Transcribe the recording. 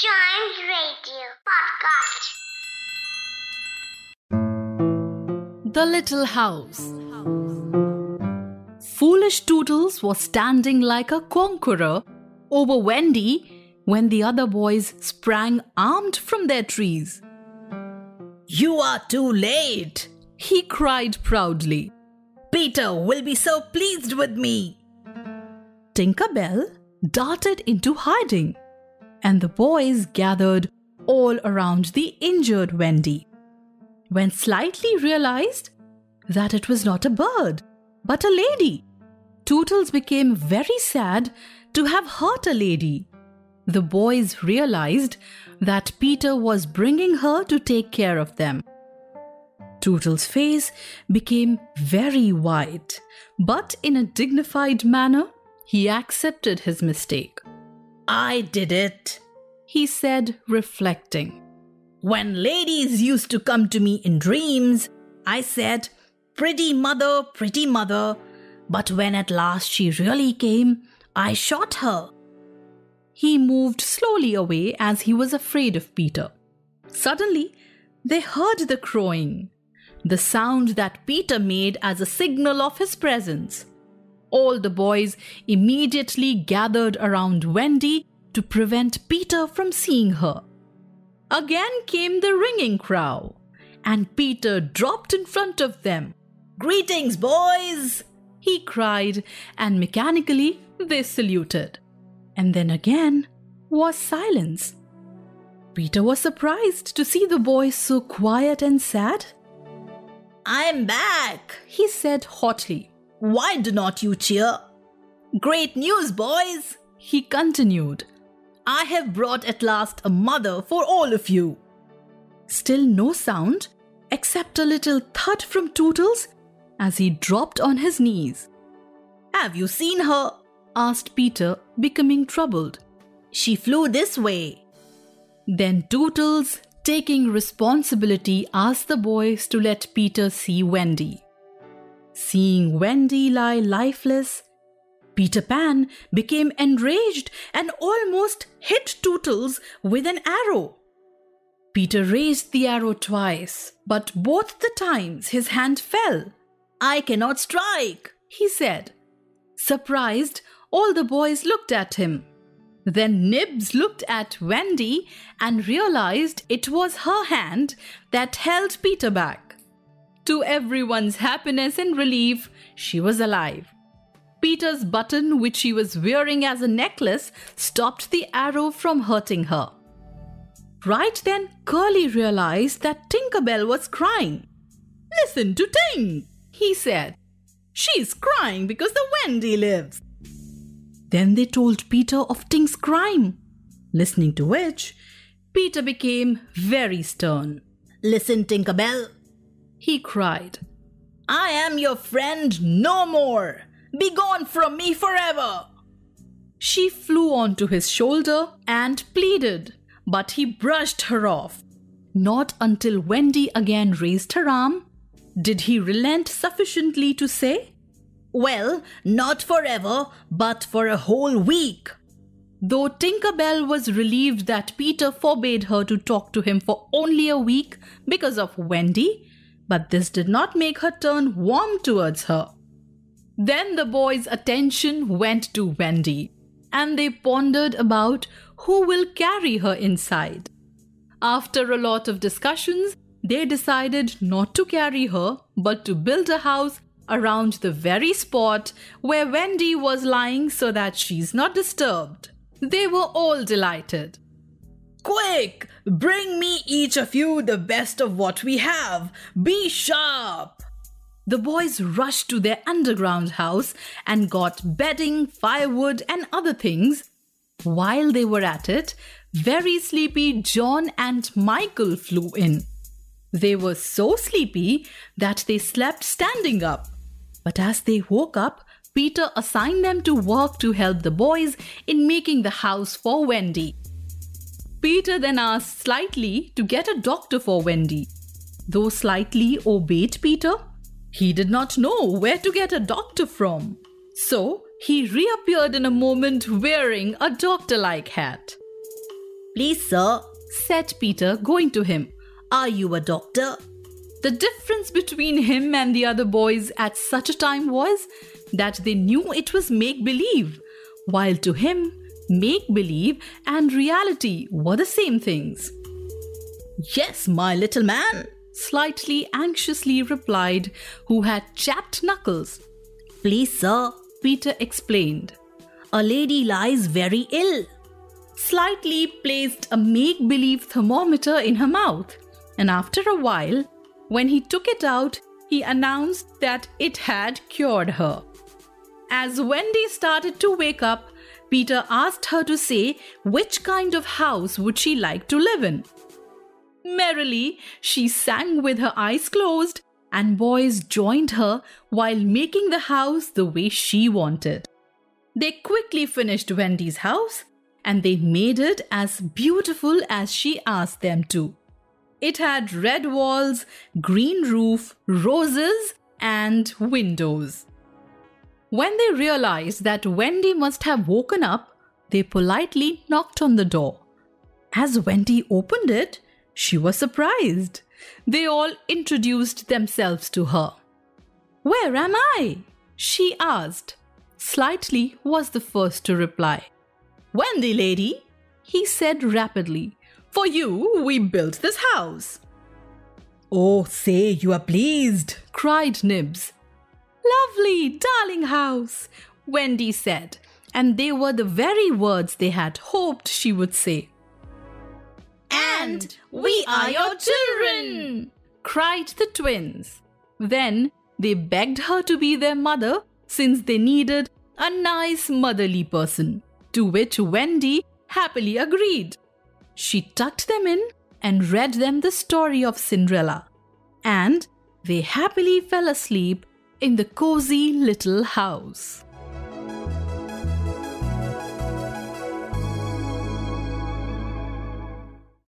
Chimes Radio Podcast. The Little House. Foolish Tootles was standing like a conqueror over Wendy when the other boys sprang armed from their trees. You are too late, he cried proudly. Peter will be so pleased with me. Tinkerbell darted into hiding, and the boys gathered all around the injured Wendy. When Slightly realized that it was not a bird, but a lady, Tootles became very sad to have hurt a lady. The boys realized that Peter was bringing her to take care of them. Tootles' face became very white, but in a dignified manner, he accepted his mistake. I did it, he said, reflecting. When ladies used to come to me in dreams, I said, Pretty mother, pretty mother. But when at last she really came, I shot her. He moved slowly away as he was afraid of Peter. Suddenly, they heard the crowing, the sound that Peter made as a signal of his presence. All the boys immediately gathered around Wendy to prevent Peter from seeing her. Again came the ringing crow, and Peter dropped in front of them. Greetings, boys! he cried, and mechanically they saluted. And then again was silence. Peter was surprised to see the boys so quiet and sad. I'm back, he said hotly. Why do not you cheer? Great news, boys, he continued. I have brought at last a mother for all of you. Still no sound except a little thud from Tootles as he dropped on his knees. Have you seen her? asked Peter, becoming troubled. She flew this way. Then Tootles, taking responsibility, asked the boys to let Peter see Wendy. Seeing Wendy lie lifeless, Peter Pan became enraged and almost hit Tootles with an arrow. Peter raised the arrow twice, but both the times his hand fell. I cannot strike, he said. Surprised, all the boys looked at him. Then Nibs looked at Wendy and realized it was her hand that held Peter back. To everyone's happiness and relief, she was alive. Peter's button, which she was wearing as a necklace, stopped the arrow from hurting her. Right then, Curly realized that Tinkerbell was crying. Listen to Tink, he said. She's crying because the Wendy lives. Then they told Peter of Tink's crime, listening to which Peter became very stern. Listen, Tinkerbell, he cried. I am your friend no more. Be gone from me forever. She flew onto his shoulder and pleaded, but he brushed her off. Not until Wendy again raised her arm did he relent sufficiently to say, Well, not forever, but for a whole week. Though Tinkerbell was relieved that Peter forbade her to talk to him for only a week because of Wendy, but this did not make her turn warm towards her. Then the boys' attention went to Wendy, and they pondered about who will carry her inside. After a lot of discussions, they decided not to carry her, but to build a house around the very spot where Wendy was lying so that she's not disturbed. They were all delighted. Quick, bring me each of you the best of what we have. Be sharp. The boys rushed to their underground house and got bedding, firewood, and other things. While they were at it, very sleepy John and Michael flew in. They were so sleepy that they slept standing up. But as they woke up, Peter assigned them to work to help the boys in making the house for Wendy. Peter then asked Slightly to get a doctor for Wendy. Though Slightly obeyed Peter, he did not know where to get a doctor from. So he reappeared in a moment wearing a doctor like hat. Please, sir, said Peter, going to him. Are you a doctor? The difference between him and the other boys at such a time was that they knew it was make believe, while to him, make believe and reality were the same things. Yes, my little man, Slightly anxiously replied, who had chapped knuckles. Please, sir, Peter explained. A lady lies very ill. Slightly placed a make believe thermometer in her mouth, and after a while, when he took it out, he announced that it had cured her. As Wendy started to wake up, Peter asked her to say which kind of house would she like to live in. Merrily, she sang with her eyes closed, and boys joined her while making the house the way she wanted. They quickly finished Wendy's house and they made it as beautiful as she asked them to. It had red walls, green roof, roses, and windows. When they realized that Wendy must have woken up, they politely knocked on the door. As Wendy opened it, she was surprised. They all introduced themselves to her. Where am I? she asked. Slightly was the first to reply. Wendy, lady, he said rapidly. For you, we built this house. Oh, say you are pleased, cried Nibs. Lovely, darling house, Wendy said, and they were the very words they had hoped she would say. And we are your children, cried the twins. Then they begged her to be their mother since they needed a nice motherly person, to which Wendy happily agreed. She tucked them in and read them the story of Cinderella, and they happily fell asleep in the cozy little house.